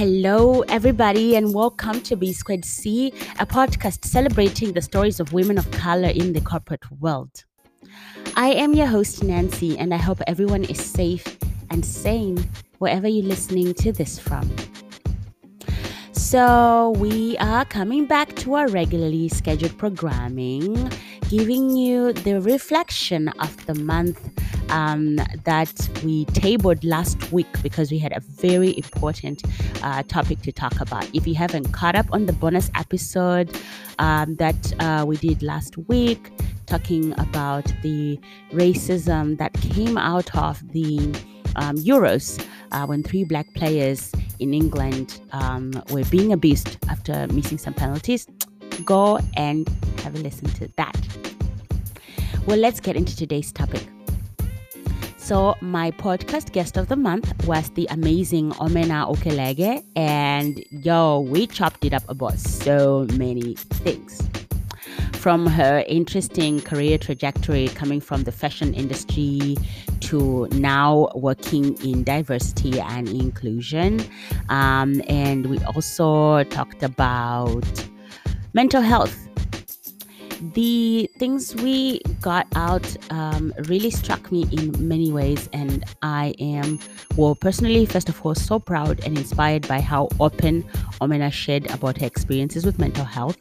Hello, everybody, and welcome to B Squared C, a podcast celebrating the stories of women of color in the corporate world. I am your host, Nancy, and I hope everyone is safe and sane wherever you're listening to this from. So, we are coming back to our regularly scheduled programming, giving you the reflection of the month um, that we tabled last week because we had a very important uh, topic to talk about. If you haven't caught up on the bonus episode um, that uh, we did last week, talking about the racism that came out of the um, Euros uh, when three black players in England um, were being abused after missing some penalties, go and have a listen to that. Well, let's get into today's topic. So, my podcast guest of the month was the amazing Omena Okelege, and yo, we chopped it up about so many things. From her interesting career trajectory coming from the fashion industry to now working in diversity and inclusion. Um, and we also talked about mental health the things we got out um, really struck me in many ways, and I am, well, personally, first of all, so proud and inspired by how open Omena shared about her experiences with mental health.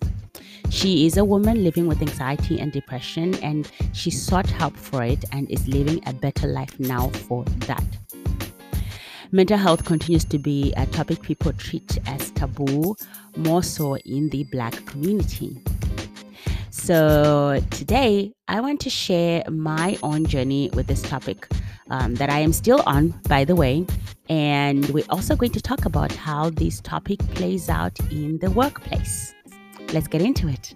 She is a woman living with anxiety and depression, and she sought help for it and is living a better life now for that. Mental health continues to be a topic people treat as taboo, more so in the Black community. So, today I want to share my own journey with this topic um, that I am still on, by the way. And we're also going to talk about how this topic plays out in the workplace. Let's get into it.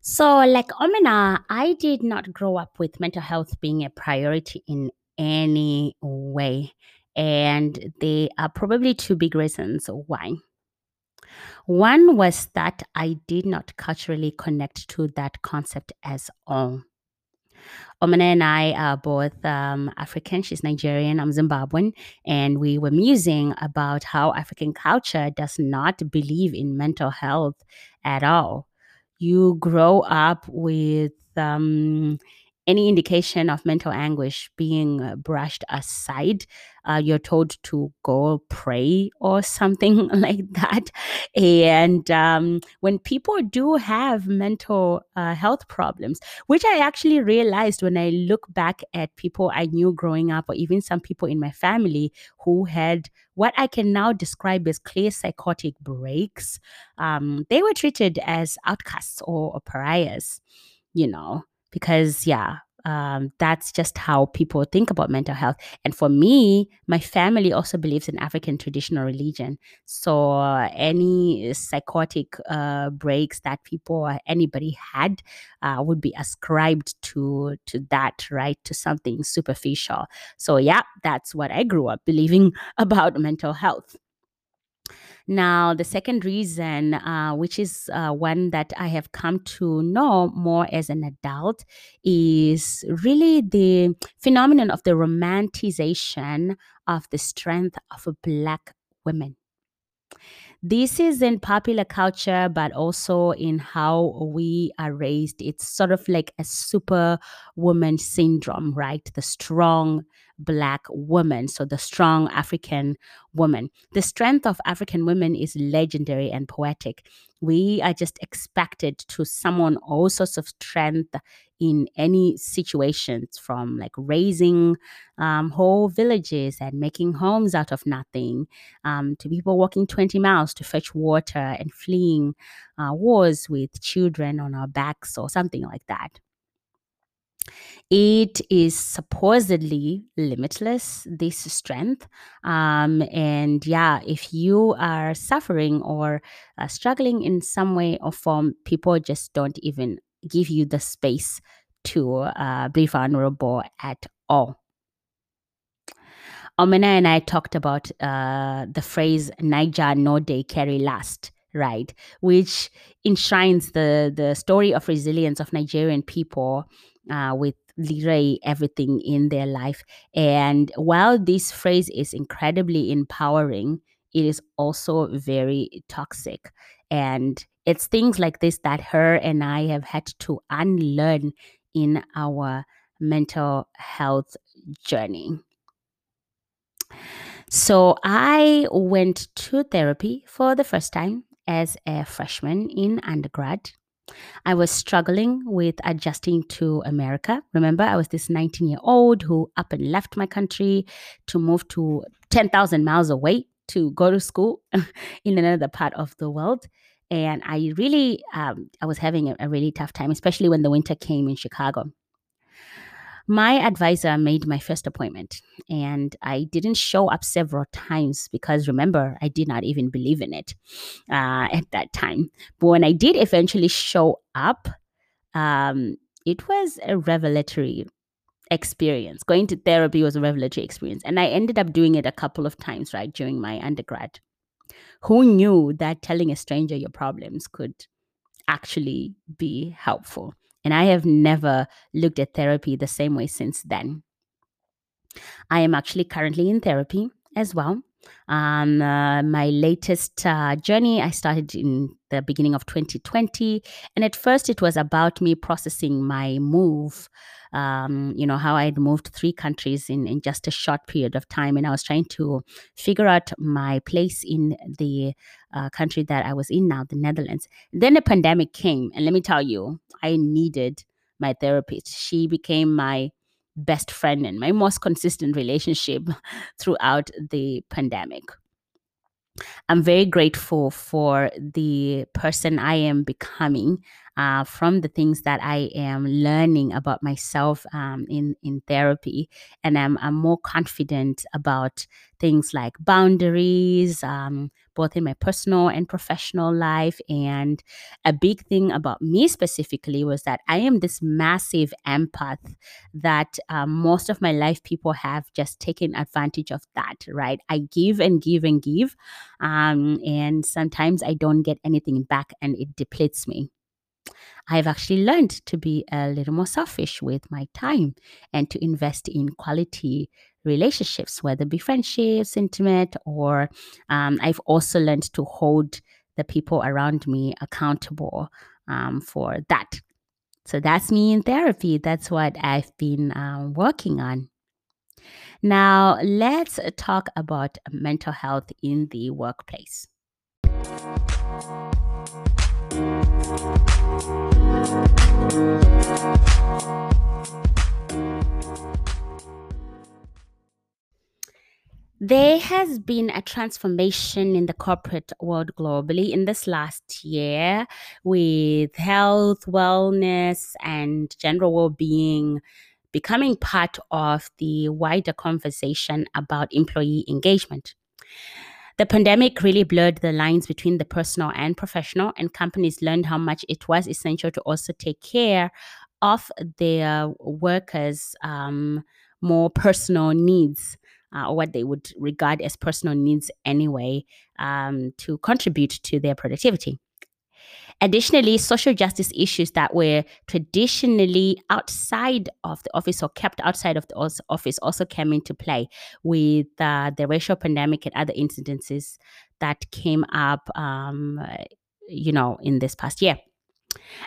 So, like Omena, I did not grow up with mental health being a priority in any way. And there are probably two big reasons why. One was that I did not culturally connect to that concept as all. Omena and I are both um, African. She's Nigerian. I'm Zimbabwean. And we were musing about how African culture does not believe in mental health at all. You grow up with um, any indication of mental anguish being uh, brushed aside. Uh, you're told to go pray or something like that. And um, when people do have mental uh, health problems, which I actually realized when I look back at people I knew growing up, or even some people in my family who had what I can now describe as clear psychotic breaks, um, they were treated as outcasts or, or pariahs, you know because yeah um, that's just how people think about mental health. And for me, my family also believes in African traditional religion. So uh, any psychotic uh, breaks that people or anybody had uh, would be ascribed to to that, right? To something superficial. So yeah, that's what I grew up believing about mental health. Now, the second reason, uh, which is uh, one that I have come to know more as an adult, is really the phenomenon of the romanticization of the strength of Black women. This is in popular culture, but also in how we are raised. It's sort of like a superwoman syndrome, right? The strong black woman, so the strong African woman. The strength of African women is legendary and poetic. We are just expected to summon all sorts of strength in any situations from like raising um, whole villages and making homes out of nothing um, to people walking 20 miles to fetch water and fleeing uh, wars with children on our backs or something like that. It is supposedly limitless, this strength. Um, and yeah, if you are suffering or uh, struggling in some way or form, people just don't even give you the space to uh, be vulnerable at all. Omena and I talked about uh, the phrase Naija no dey carry last, right? Which enshrines the, the story of resilience of Nigerian people uh, with literally everything in their life. And while this phrase is incredibly empowering, it is also very toxic. And it's things like this that her and I have had to unlearn in our mental health journey. So I went to therapy for the first time as a freshman in undergrad. I was struggling with adjusting to America. Remember, I was this 19 year old who up and left my country to move to 10,000 miles away to go to school in another part of the world. And I really, um, I was having a, a really tough time, especially when the winter came in Chicago my advisor made my first appointment and I didn't show up several times because remember, I did not even believe in it uh, at that time. But when I did eventually show up, um, it was a revelatory experience. Going to therapy was a revelatory experience. And I ended up doing it a couple of times, right, during my undergrad. Who knew that telling a stranger your problems could actually be helpful? And I have never looked at therapy the same way since then. I am actually currently in therapy as well. Um, uh, my latest uh, journey, I started in the beginning of 2020. And at first, it was about me processing my move um, you know, how I'd moved three countries in, in just a short period of time. And I was trying to figure out my place in the uh, country that I was in now, the Netherlands. Then the pandemic came. And let me tell you, I needed my therapist. She became my best friend and my most consistent relationship throughout the pandemic. I'm very grateful for the person I am becoming uh, from the things that I am learning about myself um, in in therapy, and I'm, I'm more confident about things like boundaries, um, both in my personal and professional life. And a big thing about me specifically was that I am this massive empath that um, most of my life people have just taken advantage of that, right? I give and give and give. Um, and sometimes I don't get anything back and it depletes me. I've actually learned to be a little more selfish with my time and to invest in quality relationships, whether it be friendships, intimate, or um, I've also learned to hold the people around me accountable um, for that. So that's me in therapy. That's what I've been um, working on. Now, let's talk about mental health in the workplace. There has been a transformation in the corporate world globally in this last year with health, wellness, and general well being becoming part of the wider conversation about employee engagement. The pandemic really blurred the lines between the personal and professional, and companies learned how much it was essential to also take care of their workers' um, more personal needs. Uh, or what they would regard as personal needs anyway, um, to contribute to their productivity. Additionally, social justice issues that were traditionally outside of the office or kept outside of the office also came into play with uh, the racial pandemic and other incidences that came up, um, you know, in this past year.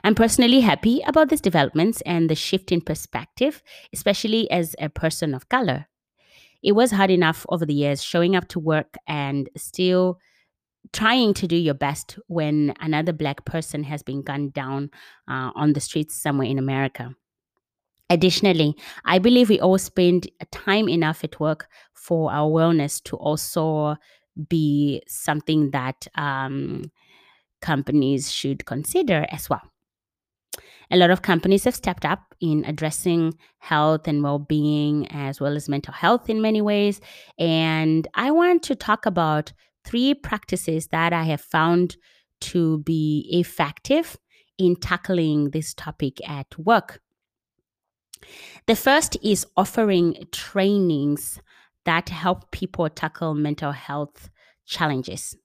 I'm personally happy about these developments and the shift in perspective, especially as a person of color. It was hard enough over the years showing up to work and still trying to do your best when another black person has been gunned down uh, on the streets somewhere in America. Additionally, I believe we all spend time enough at work for our wellness to also be something that um, companies should consider as well. A lot of companies have stepped up in addressing health and well being as well as mental health in many ways. And I want to talk about three practices that I have found to be effective in tackling this topic at work. The first is offering trainings that help people tackle mental health challenges.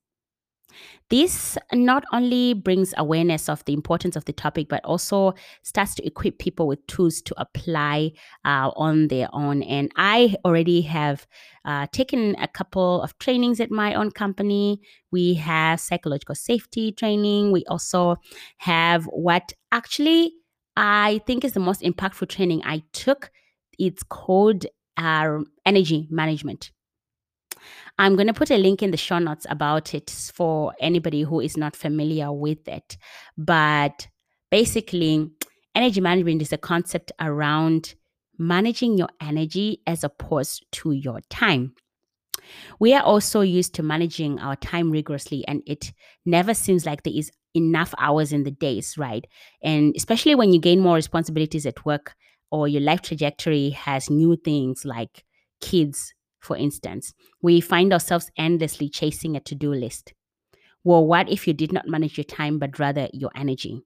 This not only brings awareness of the importance of the topic, but also starts to equip people with tools to apply uh, on their own. And I already have uh, taken a couple of trainings at my own company. We have psychological safety training. We also have what actually I think is the most impactful training I took. It's called uh, energy management. I'm going to put a link in the show notes about it for anybody who is not familiar with it. But basically, energy management is a concept around managing your energy as opposed to your time. We are also used to managing our time rigorously, and it never seems like there is enough hours in the days, right? And especially when you gain more responsibilities at work or your life trajectory has new things like kids, for instance, we find ourselves endlessly chasing a to do list. Well, what if you did not manage your time, but rather your energy?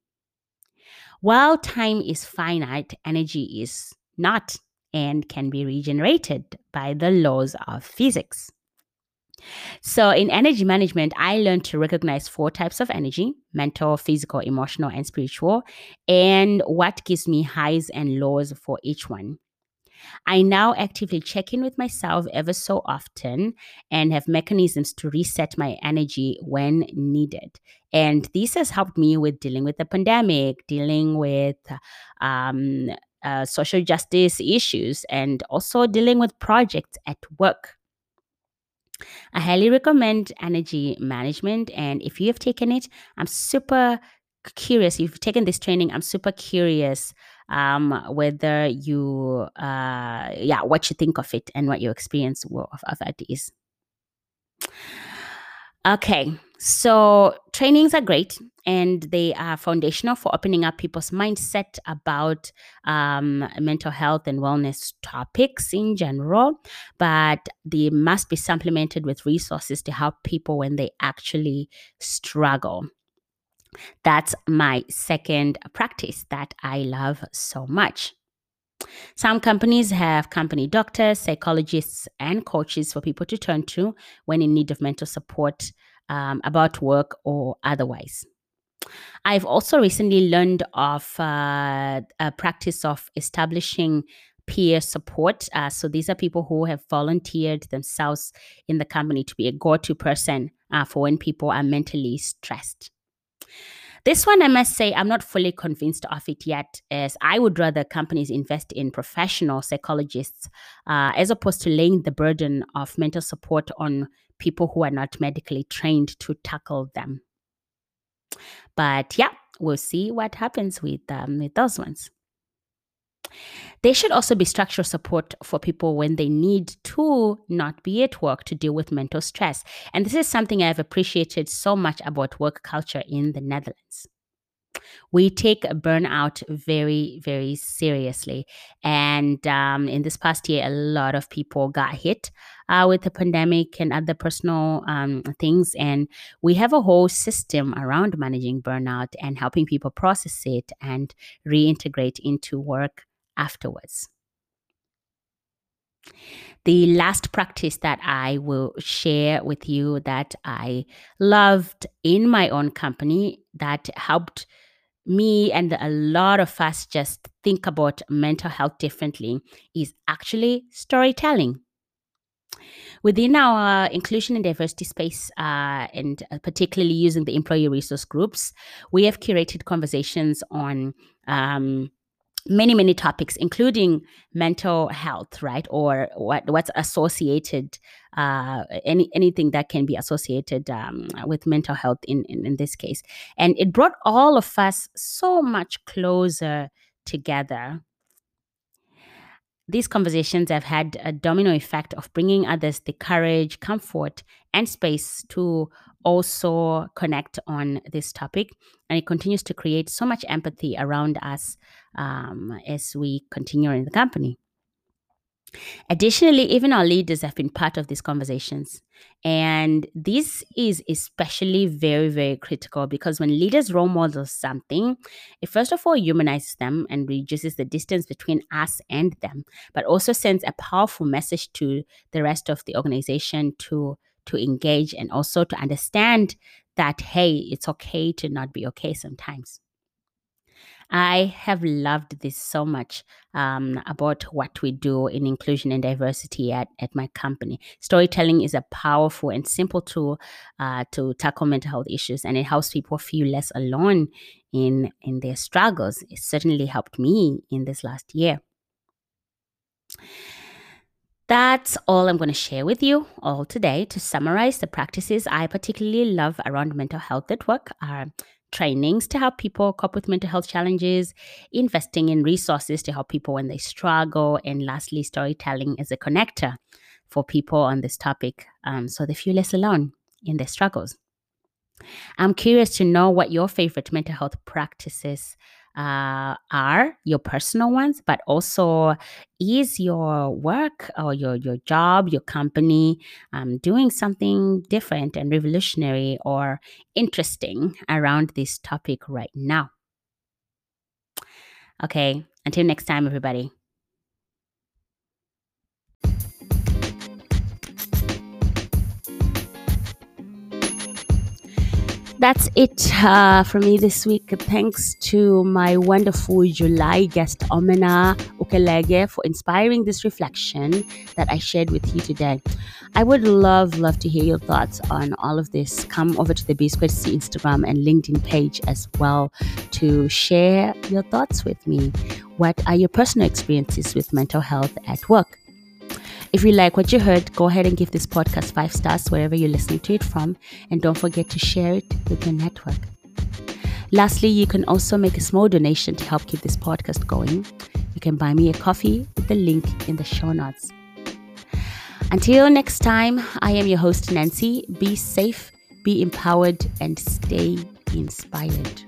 While time is finite, energy is not and can be regenerated by the laws of physics. So, in energy management, I learned to recognize four types of energy mental, physical, emotional, and spiritual, and what gives me highs and lows for each one. I now actively check in with myself ever so often and have mechanisms to reset my energy when needed. And this has helped me with dealing with the pandemic, dealing with um, uh, social justice issues, and also dealing with projects at work. I highly recommend energy management. And if you have taken it, I'm super curious. If you've taken this training, I'm super curious um, whether you, uh, yeah, what you think of it and what your experience of, of it is. Okay, so trainings are great and they are foundational for opening up people's mindset about um, mental health and wellness topics in general, but they must be supplemented with resources to help people when they actually struggle. That's my second practice that I love so much. Some companies have company doctors, psychologists, and coaches for people to turn to when in need of mental support um, about work or otherwise. I've also recently learned of uh, a practice of establishing peer support. Uh, so these are people who have volunteered themselves in the company to be a go to person uh, for when people are mentally stressed. This one, I must say, I'm not fully convinced of it yet, as I would rather companies invest in professional psychologists uh, as opposed to laying the burden of mental support on people who are not medically trained to tackle them. But yeah, we'll see what happens with, um, with those ones. There should also be structural support for people when they need to not be at work to deal with mental stress. And this is something I've appreciated so much about work culture in the Netherlands. We take burnout very, very seriously. And um, in this past year, a lot of people got hit uh, with the pandemic and other personal um, things. And we have a whole system around managing burnout and helping people process it and reintegrate into work afterwards. The last practice that I will share with you that I loved in my own company that helped me and a lot of us just think about mental health differently is actually storytelling. Within our inclusion and diversity space, uh, and particularly using the employee resource groups, we have curated conversations on um, many many topics including mental health right? Or what what's associated uh, any anything that can be associated um, with mental health in, in in this case. And it brought all of us so much closer together. These conversations have had a domino effect of bringing others the courage, comfort, and space to also connect on this topic. And it continues to create so much empathy around us um, as we continue in the company. Additionally, even our leaders have been part of these conversations. And this is especially very, very critical because when leaders role model something, it first of all humanizes them and reduces the distance between us and them, but also sends a powerful message to the rest of the organization to to engage and also to understand that, hey, it's okay to not be okay sometimes. I have loved this so much um, about what we do in inclusion and diversity at, at my company. Storytelling is a powerful and simple tool uh, to tackle mental health issues, and it helps people feel less alone in, in their struggles. It certainly helped me in this last year. That's all I'm going to share with you all today. To summarize, the practices I particularly love around mental health at work are trainings to help people cope with mental health challenges, investing in resources to help people when they struggle, and lastly, storytelling as a connector for people on this topic um, so they feel less alone in their struggles. I'm curious to know what your favorite mental health practices uh, are your personal ones, but also is your work or your, your job, your company um, doing something different and revolutionary or interesting around this topic right now? Okay, until next time, everybody. That's it uh, for me this week. Thanks to my wonderful July guest, Omena Ukelege, for inspiring this reflection that I shared with you today. I would love, love to hear your thoughts on all of this. Come over to the B Squared C Instagram and LinkedIn page as well to share your thoughts with me. What are your personal experiences with mental health at work? If you like what you heard, go ahead and give this podcast five stars wherever you're listening to it from, and don't forget to share it with your network. Lastly, you can also make a small donation to help keep this podcast going. You can buy me a coffee with the link in the show notes. Until next time, I am your host, Nancy. Be safe, be empowered, and stay inspired.